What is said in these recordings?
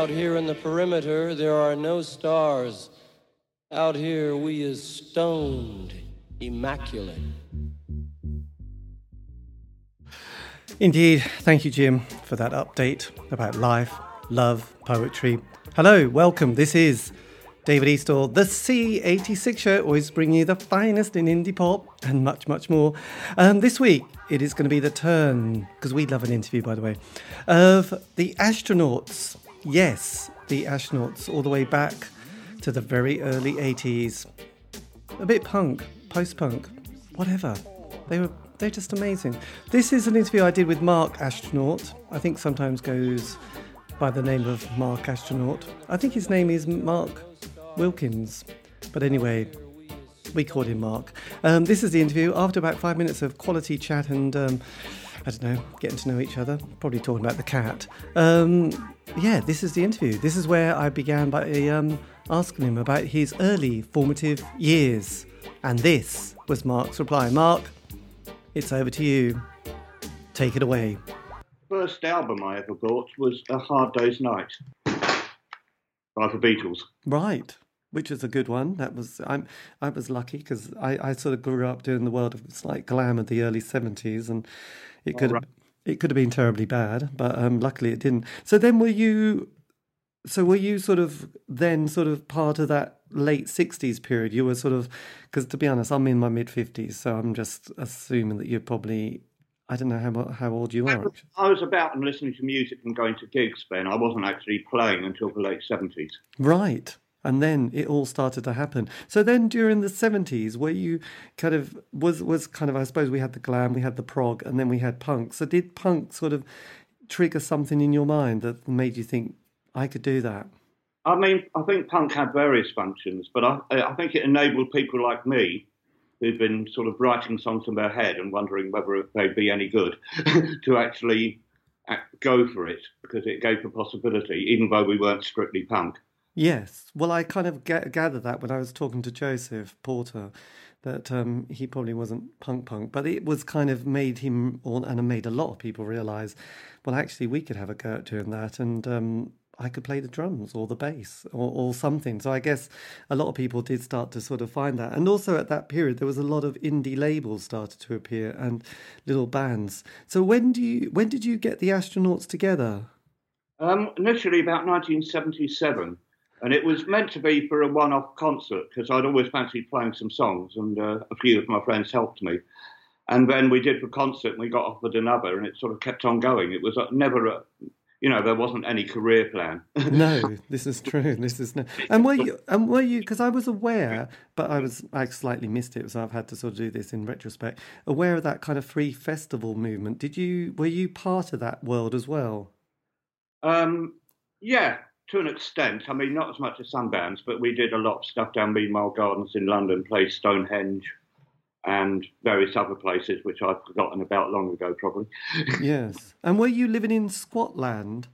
Out here in the perimeter, there are no stars. Out here, we is stoned, immaculate. Indeed. Thank you, Jim, for that update about life, love, poetry. Hello, welcome. This is David Eastaugh. the C86 show, always bringing you the finest in indie pop and much, much more. Um, this week, it is going to be the turn, because we love an interview, by the way, of the astronauts. Yes, the astronauts, all the way back to the very early 80s. A bit punk, post punk, whatever. They were they're just amazing. This is an interview I did with Mark Astronaut. I think sometimes goes by the name of Mark Astronaut. I think his name is Mark Wilkins. But anyway, we called him Mark. Um, this is the interview after about five minutes of quality chat and, um, I don't know, getting to know each other, probably talking about the cat. Um, yeah, this is the interview. This is where I began by um, asking him about his early formative years. And this was Mark's reply. Mark, it's over to you. Take it away. First album I ever bought was A Hard Day's Night by the Beatles. Right, which is a good one. That was I'm I was lucky because I, I sort of grew up doing the world of slight glam of the early seventies, and it could have, it could have been terribly bad, but um, luckily it didn't. So then, were you? So were you sort of then sort of part of that late 60s period? You were sort of because to be honest i'm in my mid 50s so i'm just assuming that you're probably i don't know how how old you are. i was about and listening to music and going to gigs then i wasn't actually playing until the late 70s right and then it all started to happen. So then during the 70s where you kind of was was kind of i suppose we had the glam we had the prog and then we had punk. So did punk sort of trigger something in your mind that made you think i could do that I mean, I think punk had various functions, but I, I think it enabled people like me who'd been sort of writing songs in their head and wondering whether they'd be any good to actually uh, go for it because it gave the possibility, even though we weren't strictly punk. Yes. Well, I kind of gathered that when I was talking to Joseph Porter, that um, he probably wasn't punk punk, but it was kind of made him, and made a lot of people realise, well, actually, we could have a go at doing that. And um, I could play the drums or the bass or, or something. So I guess a lot of people did start to sort of find that. And also at that period, there was a lot of indie labels started to appear and little bands. So when do you when did you get the astronauts together? Um, initially, about 1977. And it was meant to be for a one off concert because I'd always fancied playing some songs, and uh, a few of my friends helped me. And then we did the concert and we got offered another, and it sort of kept on going. It was never a, you know, there wasn't any career plan. no, this is true. This is no. And were you? And were you? Because I was aware, but I was I slightly missed it, so I've had to sort of do this in retrospect. Aware of that kind of free festival movement. Did you? Were you part of that world as well? Um, yeah, to an extent. I mean, not as much as some bands, but we did a lot of stuff down Meanwhile Gardens in London, played Stonehenge and various other places which I've forgotten about long ago, probably. yes. And were you living in Scotland?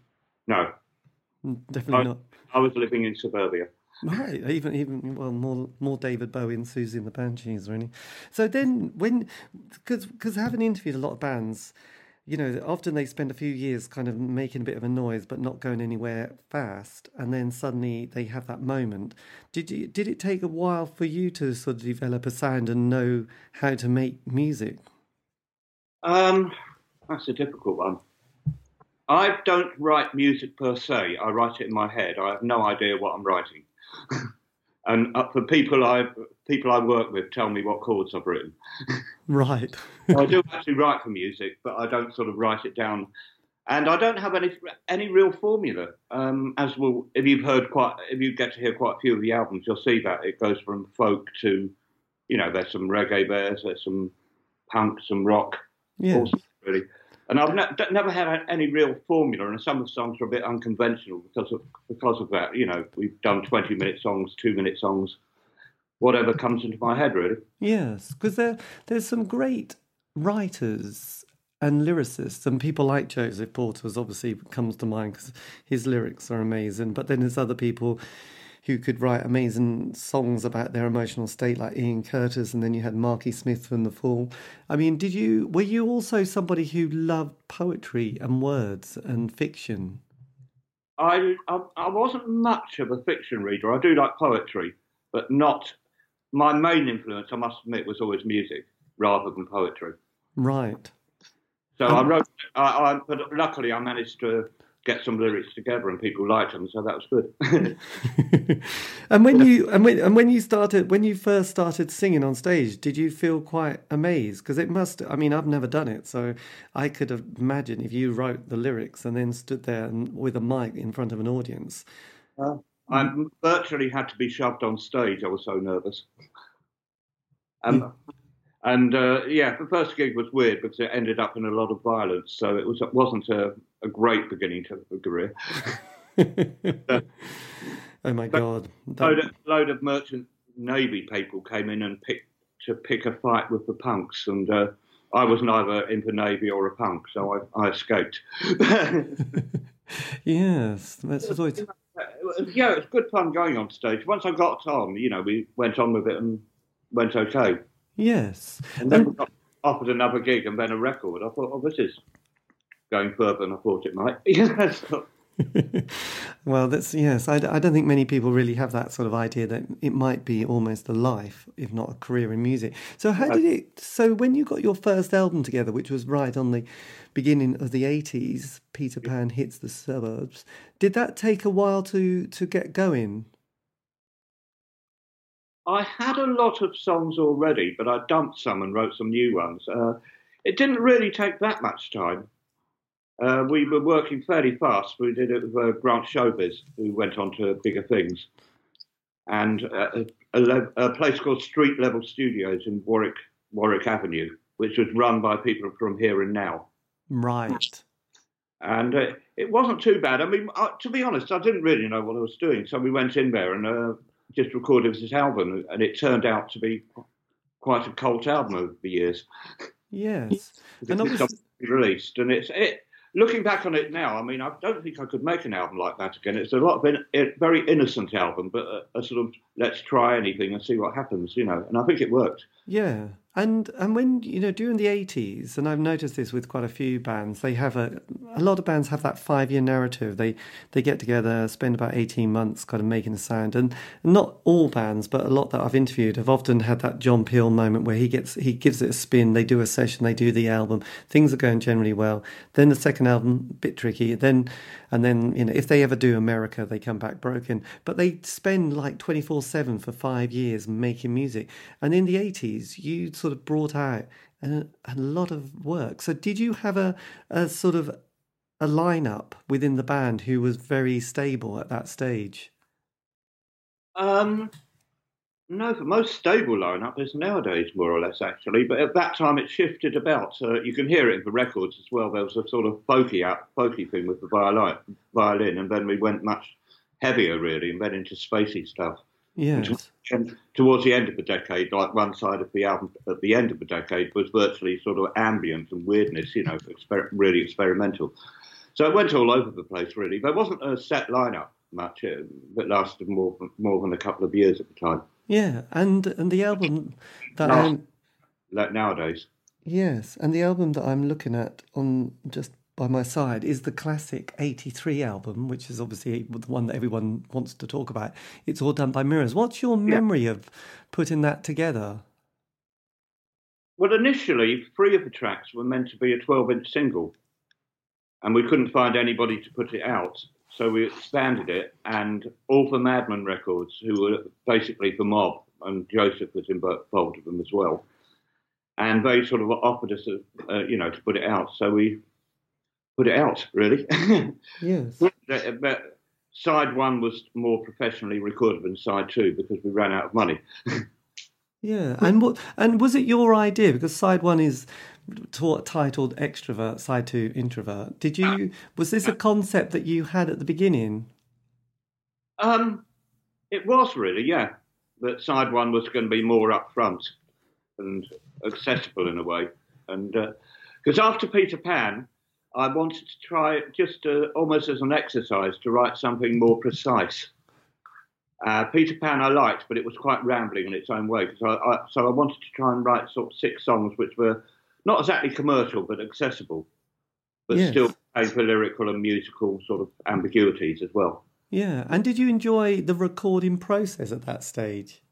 No. Mm, definitely I, not. I was living in suburbia. Right, even even well more more David Bowie and Siouxsie and the Banshees, really. So then when because because having interviewed a lot of bands, you know, often they spend a few years kind of making a bit of a noise but not going anywhere fast, and then suddenly they have that moment. Did you did it take a while for you to sort of develop a sound and know how to make music? Um, that's a difficult one. I don't write music per se. I write it in my head. I have no idea what I'm writing. and uh, for people I people I work with tell me what chords I've written. Right. so I do actually write for music, but I don't sort of write it down. And I don't have any any real formula. Um, as well, if you've heard quite, if you get to hear quite a few of the albums, you'll see that it goes from folk to, you know, there's some reggae bears, there's some punk, some rock, yeah. really. And I've ne- never had any real formula, and some of the songs are a bit unconventional because of because of that. You know, we've done 20 minute songs, two minute songs, whatever comes into my head, really. Yes, because there there's some great writers and lyricists, and people like Joseph Porter's obviously comes to mind because his lyrics are amazing. But then there's other people who could write amazing songs about their emotional state, like Ian Curtis, and then you had Marky Smith from The Fall. I mean, did you were you also somebody who loved poetry and words and fiction? I, I I wasn't much of a fiction reader. I do like poetry, but not. My main influence, I must admit, was always music rather than poetry. Right. So um, I wrote, I, I, but luckily I managed to get some lyrics together and people liked them, so that was good. and when you and when and when you started when you first started singing on stage, did you feel quite amazed? Because it must. I mean, I've never done it, so I could imagine if you wrote the lyrics and then stood there and, with a mic in front of an audience. Uh, I virtually had to be shoved on stage. I was so nervous. Um, and uh, yeah, the first gig was weird because it ended up in a lot of violence, so it was it wasn't a, a great beginning to the career. oh my god! That... Load, of, load of merchant navy people came in and picked to pick a fight with the punks, and uh, I was neither in the navy or a punk, so I, I escaped. yes, that's always. Yeah, it was good fun going on stage. Once I got on, you know, we went on with it and went okay. Yes. And then and... offered another gig and then a record. I thought, oh, this is going further than I thought it might. yes. well, that's yes. I, I don't think many people really have that sort of idea that it might be almost a life, if not a career in music. So, how did it? So, when you got your first album together, which was right on the beginning of the eighties, Peter Pan hits the suburbs. Did that take a while to to get going? I had a lot of songs already, but I dumped some and wrote some new ones. Uh, it didn't really take that much time. Uh, we were working fairly fast. We did it with uh, Grant Showbiz, who went on to bigger things, and uh, a, a, place called Street Level Studios in Warwick, Warwick Avenue, which was run by people from here and now. Right. And uh, it wasn't too bad. I mean, uh, to be honest, I didn't really know what I was doing, so we went in there and just recorded this album, and it turned out to be quite a cult album over the years. Yes, and obviously released, and it's it. Looking back on it now, I mean, I don't think I could make an album like that again. It's a lot of in, very innocent album, but a, a sort of let's try anything and see what happens, you know. And I think it worked. Yeah, and and when you know during the eighties, and I've noticed this with quite a few bands, they have a a lot of bands have that five year narrative. They they get together, spend about eighteen months, kind of making a sound, and not all bands, but a lot that I've interviewed have often had that John Peel moment where he gets he gives it a spin. They do a session, they do the album, things are going generally well. Then the second album, a bit tricky. Then and then you know if they ever do America, they come back broken. But they spend like twenty four seven for five years making music, and in the eighties, you sort of brought out a, a lot of work. So, did you have a, a sort of a lineup within the band who was very stable at that stage? Um, no, the most stable lineup is nowadays, more or less, actually. But at that time, it shifted about. Uh, you can hear it in the records as well. There was a sort of folky, out, folky thing with the violin, violin, and then we went much heavier, really, and then into spacey stuff. Yes. And towards the end of the decade, like one side of the album at the end of the decade was virtually sort of ambient and weirdness, you know, exper- really experimental. So it went all over the place, really. There wasn't a set lineup much uh, that lasted more more than a couple of years at the time. Yeah, and and the album that I'm like nowadays. Yes, and the album that I'm looking at on just by my side is the classic 83 album, which is obviously the one that everyone wants to talk about. It's all done by Mirrors. What's your memory yeah. of putting that together? Well, initially, three of the tracks were meant to be a 12 inch single, and we couldn't find anybody to put it out. So we expanded it, and all the Madmen Records, who were basically the mob, and Joseph was involved with them as well. And they sort of offered us, a, uh, you know, to put it out. So we put it out, really. yes. but side one was more professionally recorded than side two because we ran out of money. yeah, and what and was it your idea because side one is t- titled extrovert, side two introvert. Did you was this a concept that you had at the beginning? Um, it was really, yeah. That side one was going to be more upfront and accessible in a way, and because uh, after Peter Pan, I wanted to try just uh, almost as an exercise to write something more precise. Uh, Peter Pan I liked, but it was quite rambling in its own way. So I, so I wanted to try and write sort of six songs which were not exactly commercial but accessible, but yes. still and for lyrical and musical sort of ambiguities as well. Yeah, and did you enjoy the recording process at that stage?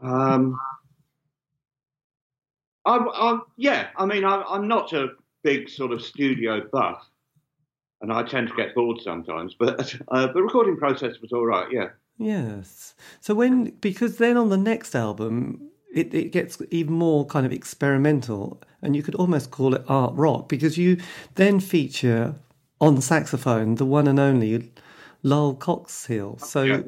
Um, I, I, yeah, I mean, I, I'm not a big sort of studio buff, and I tend to get bored sometimes. But uh, the recording process was all right. Yeah. Yes. So when because then on the next album it, it gets even more kind of experimental and you could almost call it art rock because you then feature on saxophone the one and only Lol Coxhill. So Yeah.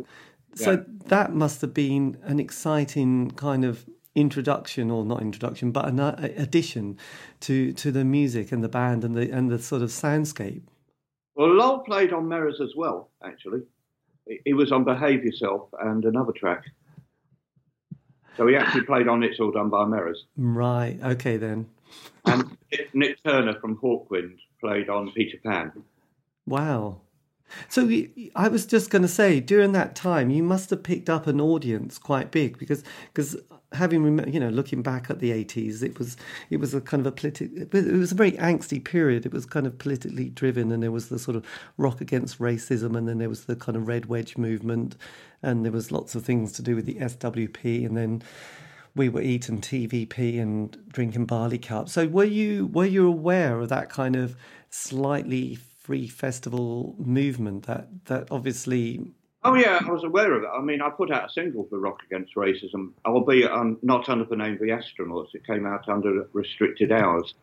so that must have been an exciting kind of introduction or not introduction but an uh, addition to to the music and the band and the and the sort of soundscape. Well, Lol played on Mirrors as well, actually. He- was on Behave Yourself and another track. So he actually played on It's All Done by Mirrors. Right. Okay then. And Nik Turner from Hawkwind played on Peter Pan. Wow. So I was just going to say, during that time, you must have picked up an audience quite big because because having you know looking back at the eighties, it was it was a kind of a political it was a very angsty period. It was kind of politically driven, and there was the sort of rock against racism, and then there was the kind of red wedge movement, and there was lots of things to do with the SWP, and then we were eating TVP and drinking barley cup. So were you were you aware of that kind of slightly free festival movement that that obviously Oh, yeah, I was aware of it. I mean, I put out a single for Rock Against Racism, albeit um, not under the name The Astronauts. It came out under Restricted Hours.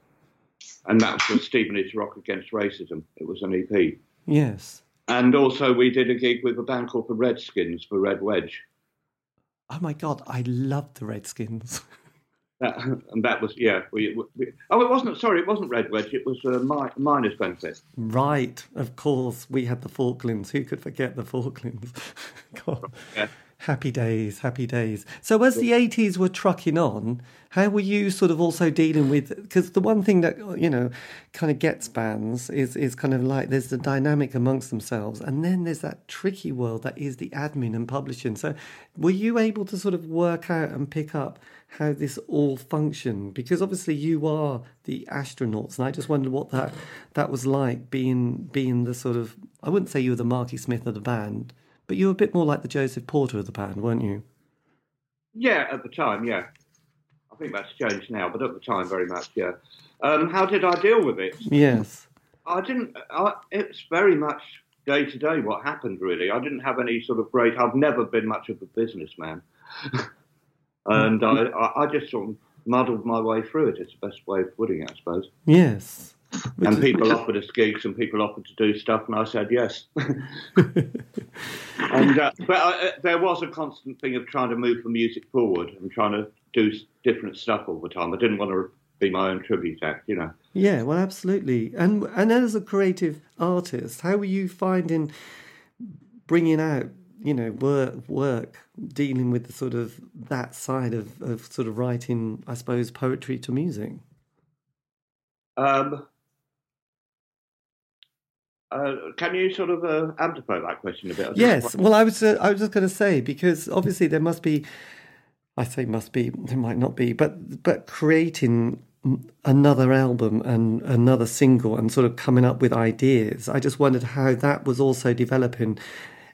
And that was for Stevenage Rock Against Racism. It was an EP. yes. And also, we did a gig with a band called the Redskins for Red Wedge. Oh my god, I love the Redskins. That, and that was, yeah. We, we, oh, it wasn't, sorry, it wasn't Red Wedge. It was uh, Mi- Miners Benefit. right, of course, we had the Falklands. Who could forget the Falklands? God. Yeah. Happy days, happy days. So, as the 80s were trucking on, how were you sort of also dealing with? Because the one thing that, you know, kind of gets bands is, is kind of like there's the dynamic amongst themselves, and then there's that tricky world that is the admin and publishing. So, were you able to sort of work out and pick up how this all functioned? Because obviously you are the astronauts, and I just wondered what that, that was like being, being the sort of, I wouldn't say you were the Marky Smith of the band. But you were a bit more like the Joseph Porter of the band, weren't you? Yeah, at the time, yeah. I think that's changed now, but at the time, very much, yeah. Um, how did I deal with it? Yes. I didn't. I, it's very much day to day what happened. Really, I didn't have any sort of great. I've never been much of a businessman, and I, I, I just sort of muddled my way through it. It's the best way of putting it, I suppose. Yes. And people offered us gigs, and people offered to do stuff, and I said yes. and uh, but uh, there was a constant thing of trying to move the music forward and trying to do different stuff all the time. I didn't want to be my own tribute act, you know. Yeah, well, absolutely. And and as a creative artist, how were you finding bringing out, you know, work, work, dealing with the sort of that side of, of sort of writing, I suppose, poetry to music? Um, uh, can you sort of uh, amplify that question a bit? I Yes. Well, I was uh, I was just going to say because obviously there must be, I say must be, there might not be, but but creating another album and another single and sort of coming up with ideas. I just wondered how that was also developing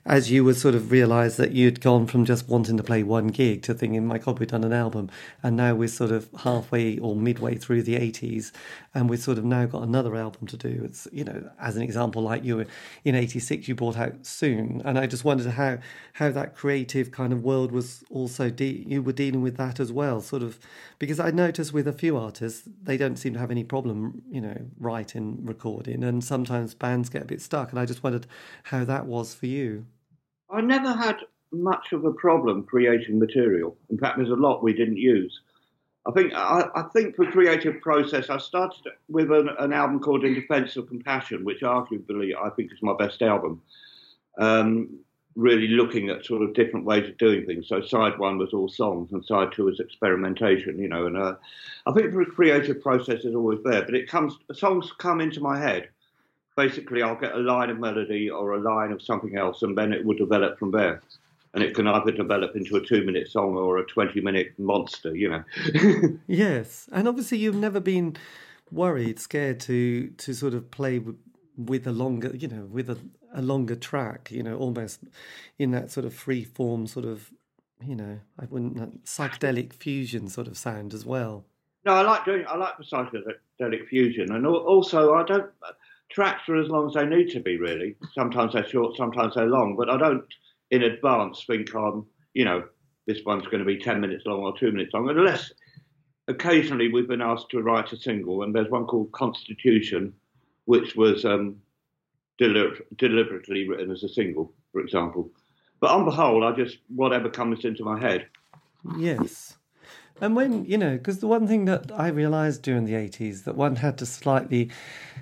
as you would sort of realize that you'd gone from just wanting to play one gig to thinking, my God, we've done an album. And now we're sort of halfway or midway through the 80s and we've sort of now got another album to do. It's, you know, as an example, like you were in 86, you brought out Soon. And I just wondered how, how that creative kind of world was also, de- you were dealing with that as well, sort of, because I noticed with a few artists, they don't seem to have any problem, you know, writing, recording. And sometimes bands get a bit stuck. And I just wondered how that was for you. I never had much of a problem creating material. In fact, there's a lot we didn't use. I think I, I think for creative process, I started with an, an album called In Defense of Compassion, which arguably I think is my best album. Um, really looking at sort of different ways of doing things. So side one was all songs, and side two was experimentation. You know, and uh, I think the creative process is always there, but it comes songs come into my head basically I'll get a line of melody or a line of something else, and then it will develop from there. And it can either develop into a two-minute song or a twenty-minute monster, you know. Yes, and obviously you've never been worried, scared to to sort of play with, with a longer, you know, with a, a longer track, you know, almost in that sort of free form, sort of, you know, I wouldn't psychedelic fusion sort of sound as well. No, I like doing. I like the psychedelic fusion, and also I don't. Tracks are as long as they need to be. Really, sometimes they're short, sometimes they're long, but I don't in advance think on. You know, this one's going to be ten minutes long or two minutes long, unless occasionally we've been asked to write a single, and there's one called Constitution, which was um, deliber- deliberately written as a single, for example. But on the whole, I just whatever comes into my head. Yes. And when, you know, because the one thing that I realised during the 80s that one had to slightly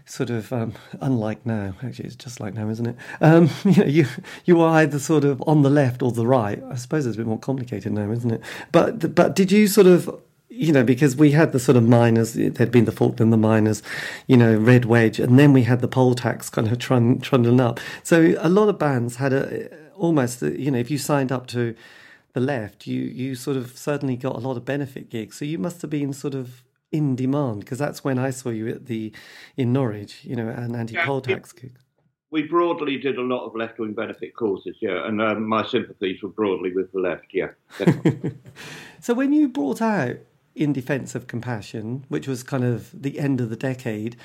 sort of, um, unlike now, actually, it's just like now, isn't it? Um, you know, you, you are either sort of on the left or the right. I suppose it's a bit more complicated now, isn't it? But, but did you sort of, you know, because we had the sort of miners, there'd been the Falkland, the miners, you know, Red Wedge, and then we had the poll tax kind of trund, trundling up. So a lot of bands had a, almost, you know, if you signed up to, the left, you you sort of certainly got a lot of benefit gigs. So you must have been sort of in demand because that's when I saw you at the in Norwich, you know, an anti-poll tax gig. We broadly did a lot of left-wing benefit causes, yeah, and um, my sympathies were broadly with the left, yeah. so when you brought out in defence of compassion, which was kind of the end of the decade,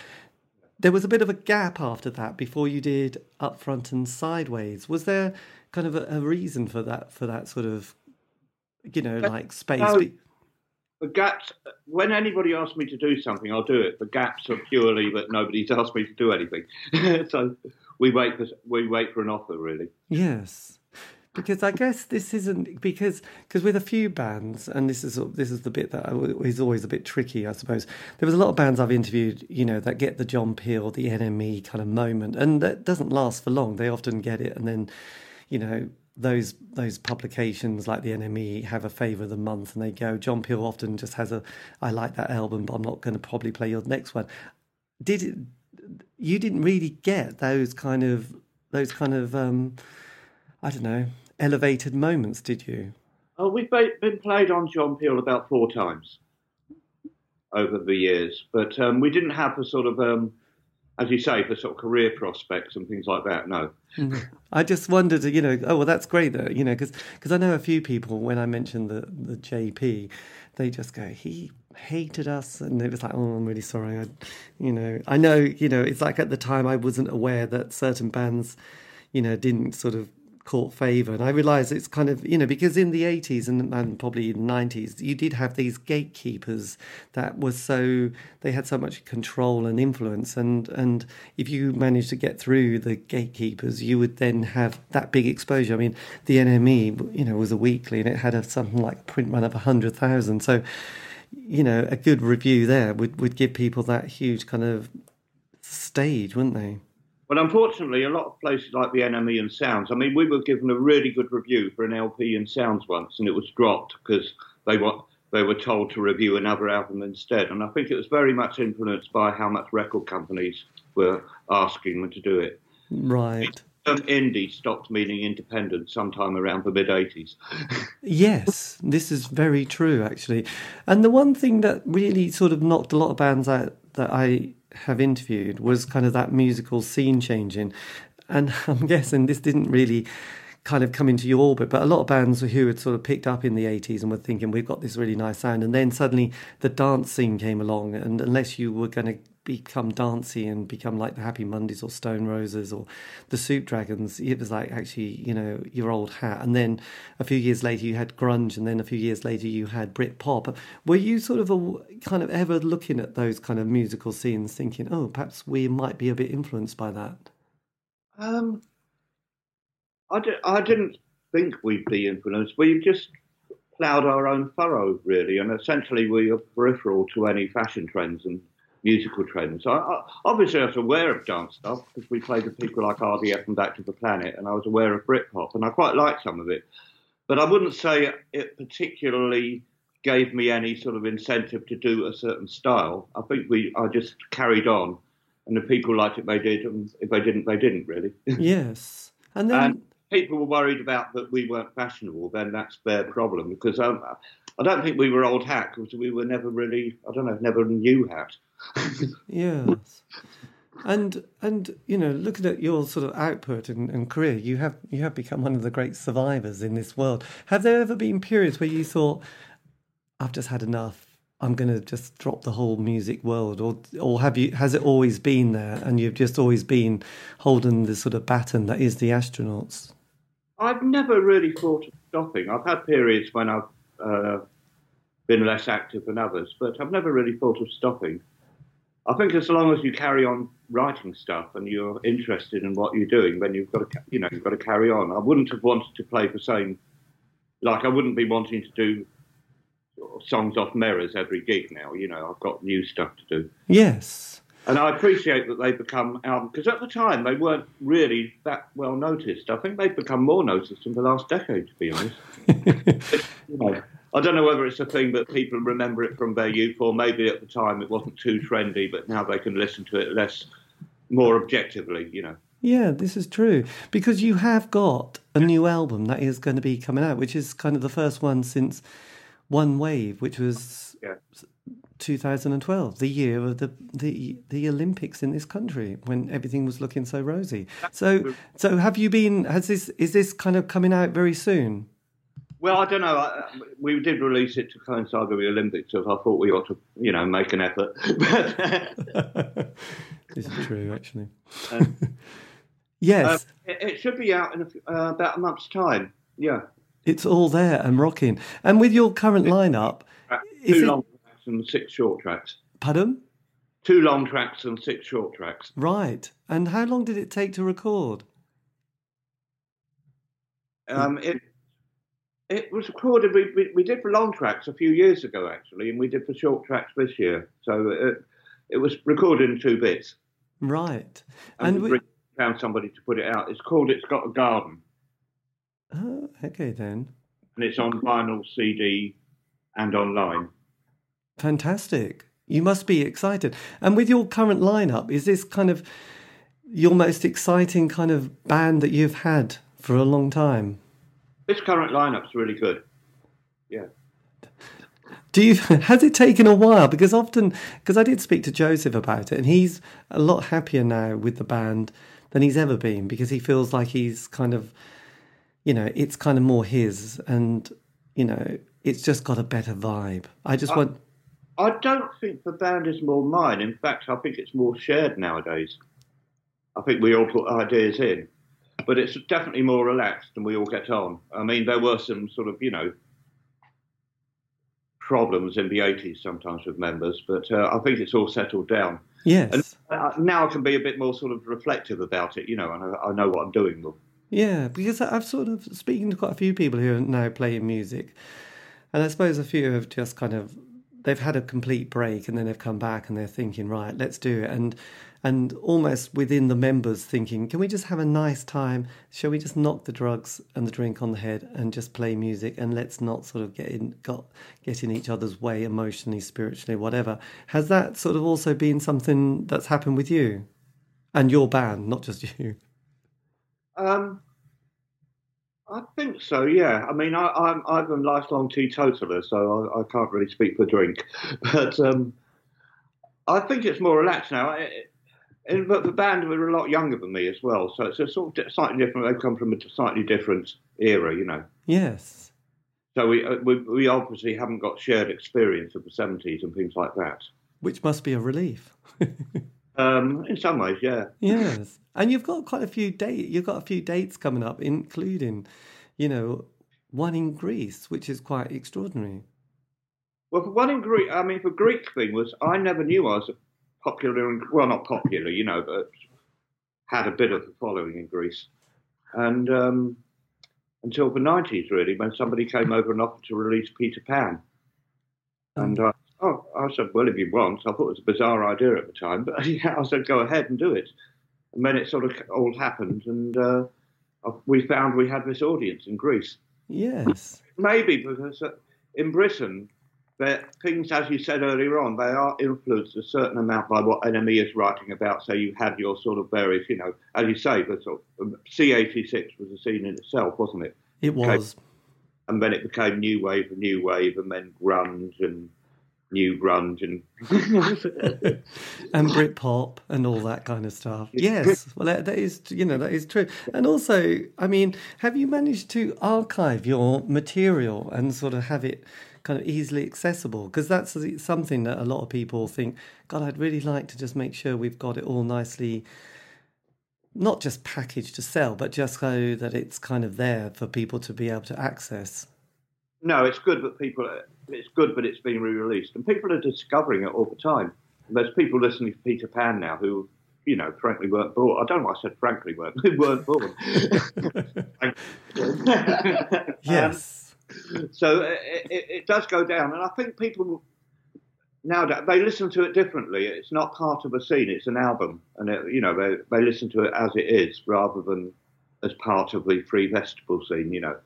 there was a bit of a gap after that before you did up front and sideways. Was there kind of a, a reason for that for that sort of you know like space? No, the gaps. When anybody asks me to do something, I'll do it. The gaps are purely that nobody's asked me to do anything. so we wait for we wait for an offer, really. Yes because I guess this isn't because because with a few bands, and this is this is the bit that is always a bit tricky, I suppose. There was a lot of bands I've interviewed, you know, that get the John Peel, the NME kind of moment, and that doesn't last for long. They often get it, and then you know those those publications like the NME have a favour of the month, and they go. John Peel often just has a, I like that album, but I'm not going to probably play your next one. Did it? You didn't really get those kind of those kind of um, I don't know elevated moments, did you? Oh, we've been played on John Peel about four times over the years, but um, we didn't have a sort of um, as you say, for sort of career prospects and things like that. No. Mm-hmm. I just wondered, you know, oh, well, that's great, though, you know, because I know a few people, when I mentioned the, the JP, they just go, he hated us. And it was like, oh, I'm really sorry. I, you know, I know, you know, it's like at the time I wasn't aware that certain bands, you know, didn't sort of caught favour. And I realise it's kind of, you know, because in the 80s and, and probably the 90s, you did have these gatekeepers that was so, they had so much control and influence. And, and if you managed to get through the gatekeepers, you would then have that big exposure. I mean, the NME, you know, was a weekly and it had a, something like a print run of 100,000. So, you know, a good review there would, would give people that huge kind of stage, wouldn't they? But unfortunately, a lot of places like the NME and Sounds, I mean, we were given a really good review for an LP in Sounds once, and it was dropped because they were, they were told to review another album instead. And I think it was very much influenced by how much record companies were asking them to do it. Right. Um, indie stopped meaning independent sometime around the mid 80s. yes, this is very true, actually. And the one thing that really sort of knocked a lot of bands out that I have interviewed was kind of that musical scene changing. And I'm guessing this didn't really kind of come into your orbit, but a lot of bands who had sort of picked up in the 80s and were thinking, we've got this really nice sound. And then suddenly the dance scene came along. And unless you were going to become dancey and become like the Happy Mondays or Stone Roses or the Soup Dragons. It was like actually, you know, your old hat. And then a few years later you had grunge, and then a few years later you had Brit pop. Were you sort of a, kind of ever looking at those kind of musical scenes, thinking, oh, perhaps we might be a bit influenced by that? Um, I, I didn't think we'd be influenced. We just ploughed our own furrow, really, and essentially we are peripheral to any fashion trends and musical trends. So I, obviously, I was aware of dance stuff because we played with people like RDF and Back to the Planet, and I was aware of Britpop, and I quite liked some of it. But I wouldn't say it particularly gave me any sort of incentive to do a certain style. I think we I just carried on, and the people liked it, they did, and if they didn't, they didn't really. Yes, and then. And people were worried about that we weren't fashionable, then that's their problem because um, I don't think we were old hat because we were never really, I don't know, never new hat. Yes. And and you know, looking at your sort of output and, and career, you have you have become one of the great survivors in this world. Have there ever been periods where you thought, "I've just had enough. I'm going to just drop the whole music world," or or have you? Has it always been there, and you've just always been holding the sort of baton that is the astronauts? I've never really thought of stopping. I've had periods when I've uh, been less active than others, but I've never really thought of stopping. I think as long as you carry on writing stuff and you're interested in what you're doing, then you've got to, you know, you've got to carry on. I wouldn't have wanted to play the same, like I wouldn't be wanting to do songs off mirrors every gig now. You know, I've got new stuff to do. Yes. And I appreciate that they've become albums because at the time they weren't really that well noticed. I think they've become more noticed in the last decade, to be honest. you know, I don't know whether it's a thing that people remember it from their youth, or maybe at the time it wasn't too trendy, but now they can listen to it less, more objectively, you know. Yeah, this is true because you have got a new album that is going to be coming out, which is kind of the first one since One Wave, which was Yeah. 2012, the year of the, the the Olympics in this country when everything was looking so rosy. So so have you been? Has this is this kind of coming out very soon? Well, I don't know. I, we did release it to coincide with the Olympics, so I thought we ought to, you know, make an effort. This is true, actually. uh, yes, it, it should be out in a, uh, about a month's time. Yeah. it's all there and rocking. And with your current lineup, Uh, Two it- long tracks and six short tracks. pardon? Two long tracks and six short tracks. Right. And how long did it take to record? Um, it it was recorded. We, we we did for long tracks a few years ago actually, and we did for short tracks this year. So it, it was recorded in two bits, Right. and, And we we, found somebody to put it out. It's called "It's Got a Garden," oh, okay then. and it's on vinyl, CD, and online. Fantastic. You must be excited. And with your current lineup, is this kind of your most exciting kind of band that you've had for a long time? This current lineup's really good. Yeah. Do you has it taken a while? Because often, because I did speak to Joseph about it, and he's a lot happier now with the band than he's ever been because he feels like he's kind of, you know, it's kind of more his, and you know, it's just got a better vibe. I just want, I don't think the band is more mine. In fact, I think it's more shared nowadays. I think we all put ideas in, but it's definitely more relaxed and we all get on. I mean, there were some sort of, you know, problems in the 80s sometimes with members, but uh, I think it's all settled down. yes, And uh, now I can be a bit more sort of reflective about it, you know, and I, I know what I'm doing. More. Yeah, because I've sort of speaking to quite a few people who are now playing music, and I suppose a few have just kind of they've had a complete break and then they've come back and they're thinking, right, let's do it, and and almost within the members thinking, can we just have a nice time? Shall we just knock the drugs and the drink on the head and just play music and let's not sort of get in got get in each other's way emotionally, spiritually, whatever. Has that sort of also been something that's happened with you and your band, not just you? Um, I think so. Yeah. I mean, I, I'm I'm a lifelong teetotaler, so I, I can't really speak for drink, but um, I think it's more relaxed now. I, and but the band were a lot younger than me as well, so it's a sort of slightly different. They've come from a slightly different era, you know. Yes. So we uh, we, we obviously haven't got shared experience of the seventies and things like that. Which must be a relief. Um, in some ways, yeah. yes. And you've got quite a few date you've got a few dates coming up, including, you know, one in Greece, which is quite extraordinary. Well, for one in Greece, I mean, the Greek thing was I never knew I was popular, in, well, not popular, you know, but had a bit of a following in Greece. And um, until the 90s, really, when somebody came over and offered to release Peter Pan. And uh, oh, I said, well, if you want. I thought it was a bizarre idea at the time, but yeah, I said, go ahead and do it. And then it sort of all happened, and uh, we found we had this audience in Greece. Yes. Maybe because uh, in Britain, there, things, as you said earlier on, they are influenced a certain amount by what NME is writing about. So you had your sort of various, you know, as you say, the sort of, um, C86 was a scene in itself, wasn't it? It was. And then it became new wave and new wave, and then grunge and new grunge and and Britpop and all that kind of stuff. Yes, well, that, that is you know that is true. And also, I mean, have you managed to archive your material and sort of have it kind of easily accessible? Because that's something that a lot of people think. God, I'd really like to just make sure we've got it all nicely. Not just packaged to sell, but just so that it's kind of there for people to be able to access. No, it's good that people it's good, but it's being re-released, and people are discovering it all the time. And there's people listening to Peter Pan now who, you know, frankly weren't born. I don't know why I said frankly weren't. Who weren't born. yes. Um, so it, it, it, does go down, and I think people now they listen to it differently. It's not part of a scene; it's an album, and it, you know they they listen to it as it is rather than as part of the free festival scene. You know.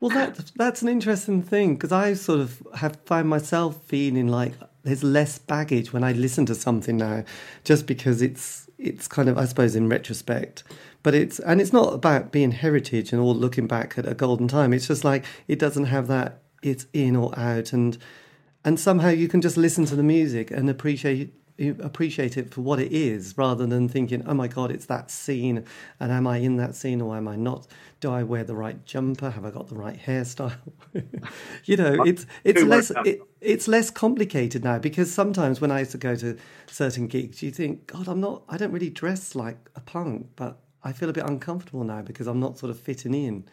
Well, that that's an interesting thing because I sort of have found myself feeling like there's less baggage when I listen to something now, just because it's it's kind of I suppose in retrospect, but it's and it's not about being heritage and all looking back at a golden time. It's just like it doesn't have that it's in or out and and somehow you can just listen to the music and appreciate appreciate it for what it is rather than thinking, oh my God, it's that scene. And am I in that scene or am I not? Do I wear the right jumper? Have I got the right hairstyle? you know, it's, it's less, it, it's less complicated now because sometimes when I used to go to certain gigs, you think, God, I'm not, I don't really dress like a punk, but I feel a bit uncomfortable now because I'm not sort of fitting in.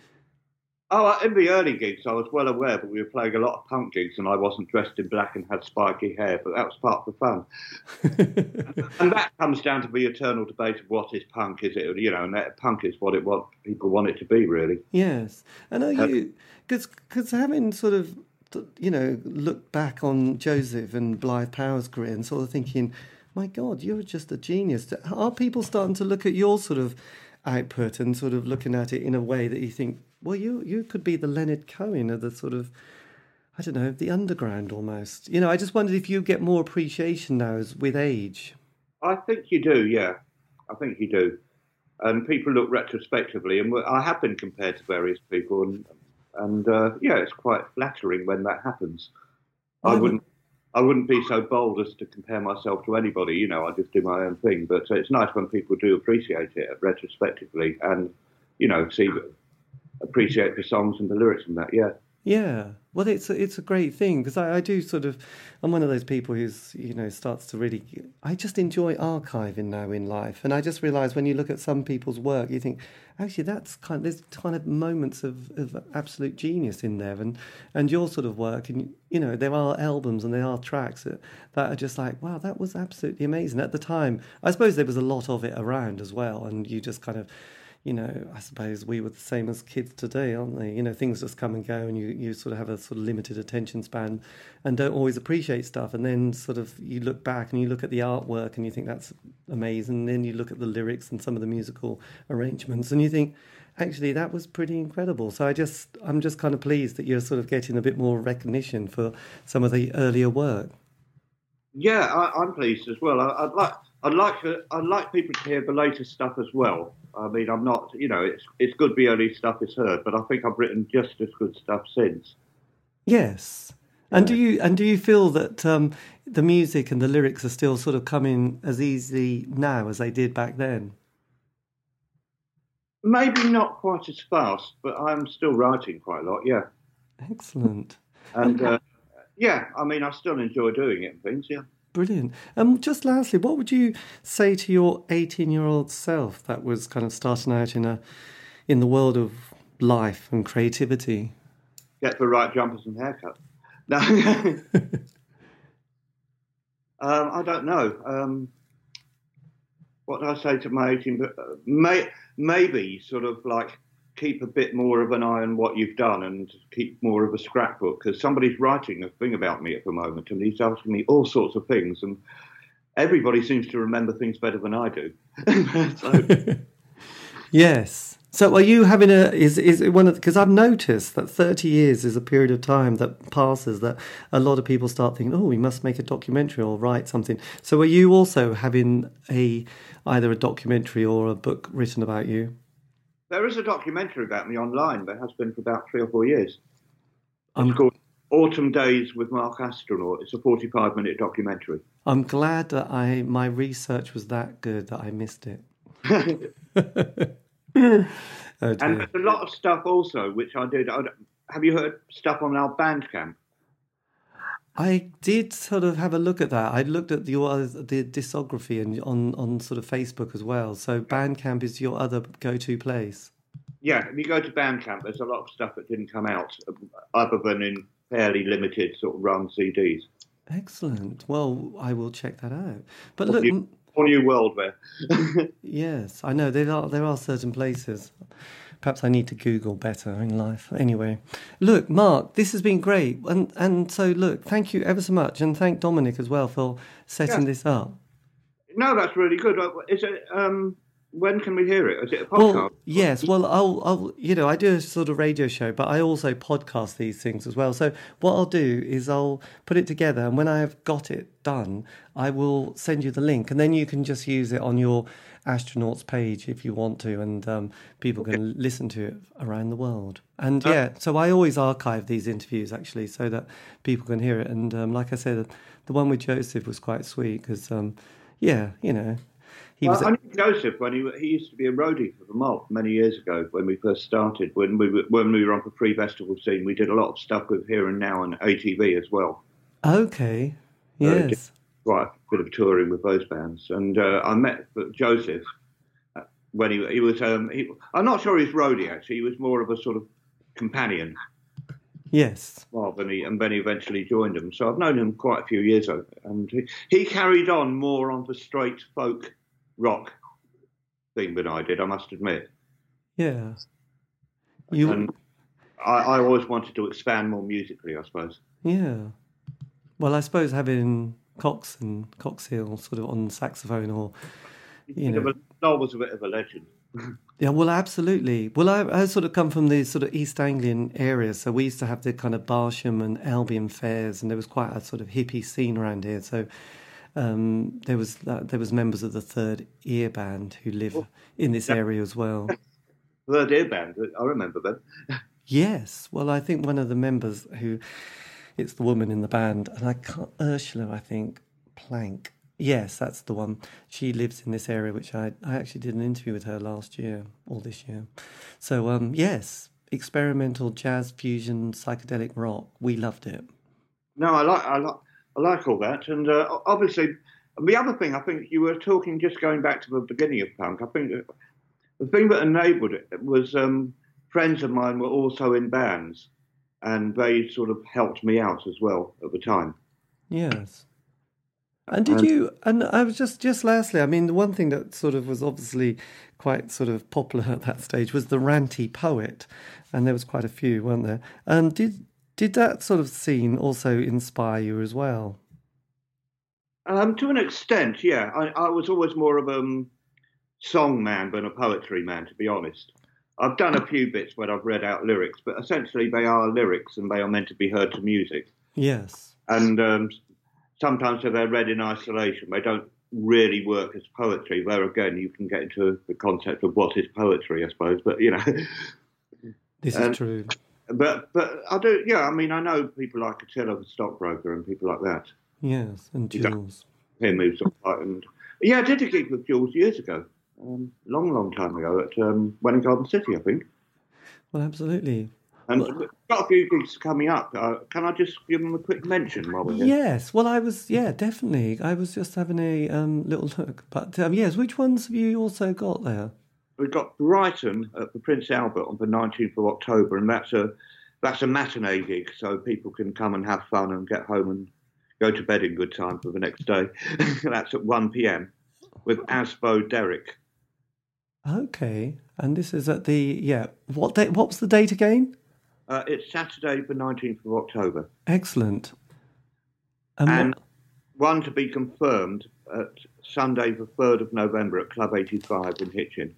Oh, uh, in the early gigs, I was well aware that we were playing a lot of punk gigs, and I wasn't dressed in black and had spiky hair, but that was part of the fun. and that comes down to the eternal debate of what is punk? Is it, you know, and punk is what it what people want it to be, really. Yes, and are you because having sort of you know looked back on Joseph and Blyth Power's career and sort of thinking, my God, you're just a genius. Are people starting to look at your sort of output and sort of looking at it in a way that you think, well, you you could be the Leonard Cohen of the sort of, I don't know, the underground almost. You know, I just wondered if you get more appreciation now as with age. I think you do, yeah. I think you do. And people look retrospectively, and I have been compared to various people, and and uh, yeah, it's quite flattering when that happens. I wouldn't. I wouldn't be so bold as to compare myself to anybody. You know, I just do my own thing. But it's nice when people do appreciate it retrospectively, and you know, see appreciate the songs and the lyrics and that. Yeah. Yeah, well, it's a, it's a great thing because I, I do sort of I'm one of those people who's you know starts to really I just enjoy archiving now in life, and I just realise when you look at some people's work, you think actually that's kind of there's kind of moments of, of absolute genius in there, and and your sort of work, and you know there are albums and there are tracks that, that are just like wow that was absolutely amazing at the time. I suppose there was a lot of it around as well, and you just kind of you know, I suppose we were the same as kids today, aren't they? You know, things just come and go, and you, you sort of have a sort of limited attention span and don't always appreciate stuff. And then sort of you look back and you look at the artwork and you think that's amazing. And then you look at the lyrics and some of the musical arrangements and you think, actually, that was pretty incredible. So I just, I'm just kind of pleased that you're sort of getting a bit more recognition for some of the earlier work. Yeah, I, am pleased as well. I, would like, I'd like, I'd like people to hear the latest stuff as well. I mean, I'm not, you know, it's it's good the only stuff is heard, but I think I've written just as good stuff since. Yes, and do you and do you feel that um, the music and the lyrics are still sort of coming as easy now as they did back then? Maybe not quite as fast, but I'm still writing quite a lot. Yeah. Excellent. And uh, yeah, I mean, I still enjoy doing it and things. Yeah. Brilliant. Um, just lastly, what would you say to your 18 year old self that was kind of starting out in a in the world of life and creativity? Get the right jumpers and haircut. No. um, I don't know. Um, what do I say to my 18? Uh, may, maybe sort of like keep a bit more of an eye on what you've done and keep more of a scrapbook because somebody's writing a thing about me at the moment and he's asking me all sorts of things and everybody seems to remember things better than I do. so. yes. So are you having a is is it one of because I've noticed that thirty years is a period of time that passes that a lot of people start thinking, oh, we must make a documentary or write something. So are you also having a either a documentary or a book written about you? There is a documentary about me online. There has been for about three or four years. It's um, called Autumn Days with Mark Astronaut. It's a 45 minute documentary. I'm glad that I my research was that good that I missed it. oh and there's a lot of stuff also, which I did. I, have you heard stuff on our Bandcamp? I did sort of have a look at that. I looked at your the discography and on on sort of Facebook as well. So Bandcamp is your other go-to place. Yeah, if you go to Bandcamp, there's a lot of stuff that didn't come out, uh, other than in fairly limited sort of run CDs. Excellent. Well, I will check that out. But look, Whole new world there. yes, I know there are there are certain places. Perhaps I need to Google better in life. Anyway, look, Mark, this has been great, and and so look, thank you ever so much, and thank Dominic as well for setting Yeah. this up. no, that's really good. Uh, Is it? Um, when can we hear it? Is it a podcast? Well, yes. Well, I'll, I'll, you know, I do a sort of radio show, but I also podcast these things as well. So what I'll do is I'll put it together, and when I have got it done, I will send you the link, and then you can just use it on your astronauts page if you want to, and um, people can listen to it around the world. And yeah, so I always archive these interviews actually, so that people can hear it. And um, like I said, the one with Joseph was quite sweet because, um, yeah, you know, he was. Well, I knew Joseph when he he used to be a roadie for the Mob many years ago when we first started. When we were, when we were on the free festival scene, we did a lot of stuff with Here and Now and ATV as well. Okay. Uh, Yes. Quite a bit of touring with those bands, and uh, I met Joseph uh, when he he was. Um, he, I'm not sure he's roadie actually. He was more of a sort of companion Yes. well, then he, and then he eventually joined them. So I've known him quite a few years ago, and he, he carried on more on the straight folk rock thing than I did. I must admit, Yeah. You. and I, I always wanted to expand more musically. I suppose. Yeah. Well, I suppose having Cox and Coxhill sort of on saxophone or, you know. Lol was a bit of a legend. Yeah, well, absolutely. Well, I, I sort of come from the sort of East Anglian area, so we used to have the kind of Barsham and Albion fairs, and there was quite a sort of hippie scene around here. So um, there was there was members of the Third Ear Band who live in this area as well. Third Ear Band. I remember them. Yes. Well, I think one of the members who it's the woman in the band, and I can't Ursula, I think Plank. Yes, that's the one. She lives in this area, which I I actually did an interview with her last year or this year. So um, yes, experimental jazz fusion psychedelic rock. We loved it. No, I like I like I like all that, and uh, obviously the other thing I think you were talking just going back to the beginning of punk. I think the thing that enabled it was um, friends of mine were also in bands, and they sort of helped me out as well at the time. Yes. And did And- you? And I was just just lastly. I mean, the one thing that sort of was obviously quite sort of popular at that stage was the ranty poet, and there was quite a few, weren't there? And did did that sort of scene also inspire you as well? Um, to an extent, yeah. I, I was always more of a um, song man than a poetry man, to be honest. I've done a few bits where I've read out lyrics, but essentially they are lyrics and they are meant to be heard to music. Yes. And um, sometimes if they're read in isolation, they don't really work as poetry. Where again, you can get into the concept of what is poetry, I suppose. But you know, This is true. But but I do. Yeah, I mean, I know people like Attila the stockbroker and people like that. Yes, and Jules. him who's sort of like, and yeah, I did a gig with Jules years ago, um, long, long time ago at um, Welwyn Garden City, I think. Well, absolutely. And Well- got a few gigs coming up. Uh, can I just give them a quick mention while we're here? Yes. Well, I was. Yeah, definitely. I was just having a um, little look. But um, yes, which ones have you also got there? We've got Brighton at the Prince Albert on the 19th of October, and that's a that's a matinee gig, so people can come and have fun and get home and go to bed in good time for the next day. that's at 1 p.m. with Asbo Derek. Okay. And this is at the yeah. What date? What was the date again? Uh, it's Saturday, the 19th of October. Excellent. And, And one to be confirmed at Sunday, the 3rd of November at Club 85 in Hitchin.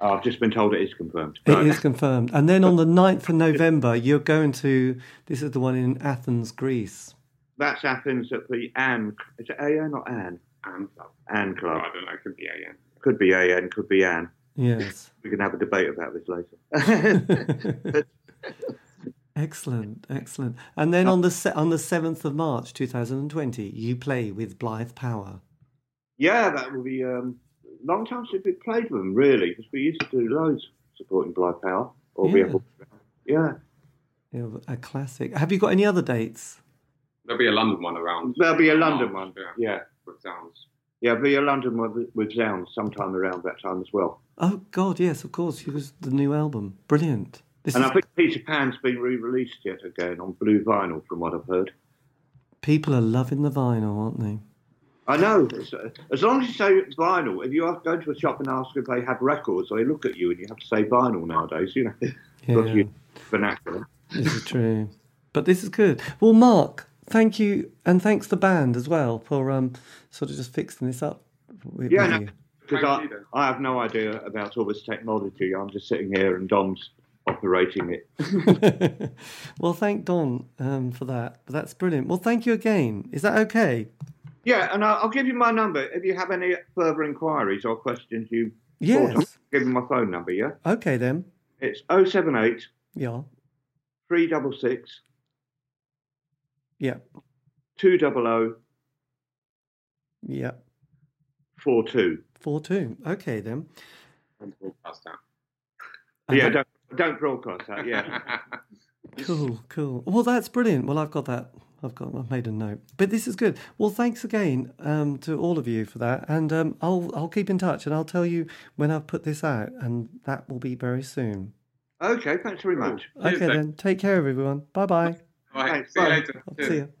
I've just been told it is confirmed. it Right. is confirmed. And then on the 9th of November, you're going to. This is the one in Athens, Greece. That's Athens at the AN. Is it AN or Anne? And so, Anne oh, Club. I don't know, it could be AN. Could be AN, could be AN. Yes. We can have a debate about this later. Excellent, excellent. And then on the se- on the seventh of March, two thousand and twenty, you play with Blyth Power. Yeah, that will be um, long time since we played with them, really, because we used to do loads supporting Blyth Power. Or Yeah. be yeah. You a classic. Have you got any other dates? There'll be a London one around. There'll be a London March, one. Yeah, Yeah. with Zounds. Yeah, there'll be a London one with- with Zounds sometime around that time as well. Oh God, yes, of course. It was the new album, brilliant. This And is, I think Peter Pan's been re-released yet again on blue vinyl, from what I've heard. people are loving the vinyl, aren't they? I know. As long as you say vinyl, if you go to a shop and ask if they have records, they look at you and you have to say vinyl nowadays. You know, because Yeah. you vernacular. This is true. But this is good. Well, Mark, thank you, and thanks the band as well for um sort of just fixing this up. Yeah, with no. Because I. I have no idea about all this technology. I'm just sitting here and Dom's operating it. well, thank Dom um, for that. That's brilliant. Well, thank you again. Is that okay? Yeah, and I'll, I'll give you my number if you have any further inquiries or questions. You thought of, Yes. give me my phone number. Yeah, Okay then. it's 078 Yeah. 366 Yeah. 200 Yeah. Four two. Four two. Okay then. And broadcast that. Yeah, don't, don't broadcast that. Yeah. Cool, cool. Well, that's brilliant. Well, I've got that. I've got. I've made a note. But this is good. Well, thanks again um, to all of you for that, and um, I'll I'll keep in touch, and I'll tell you when I've put this out, and that will be very soon. okay, thanks very much. Cheers, okay then. Take care, everyone. Bye bye. All right, Thanks, see you bye. later. See you.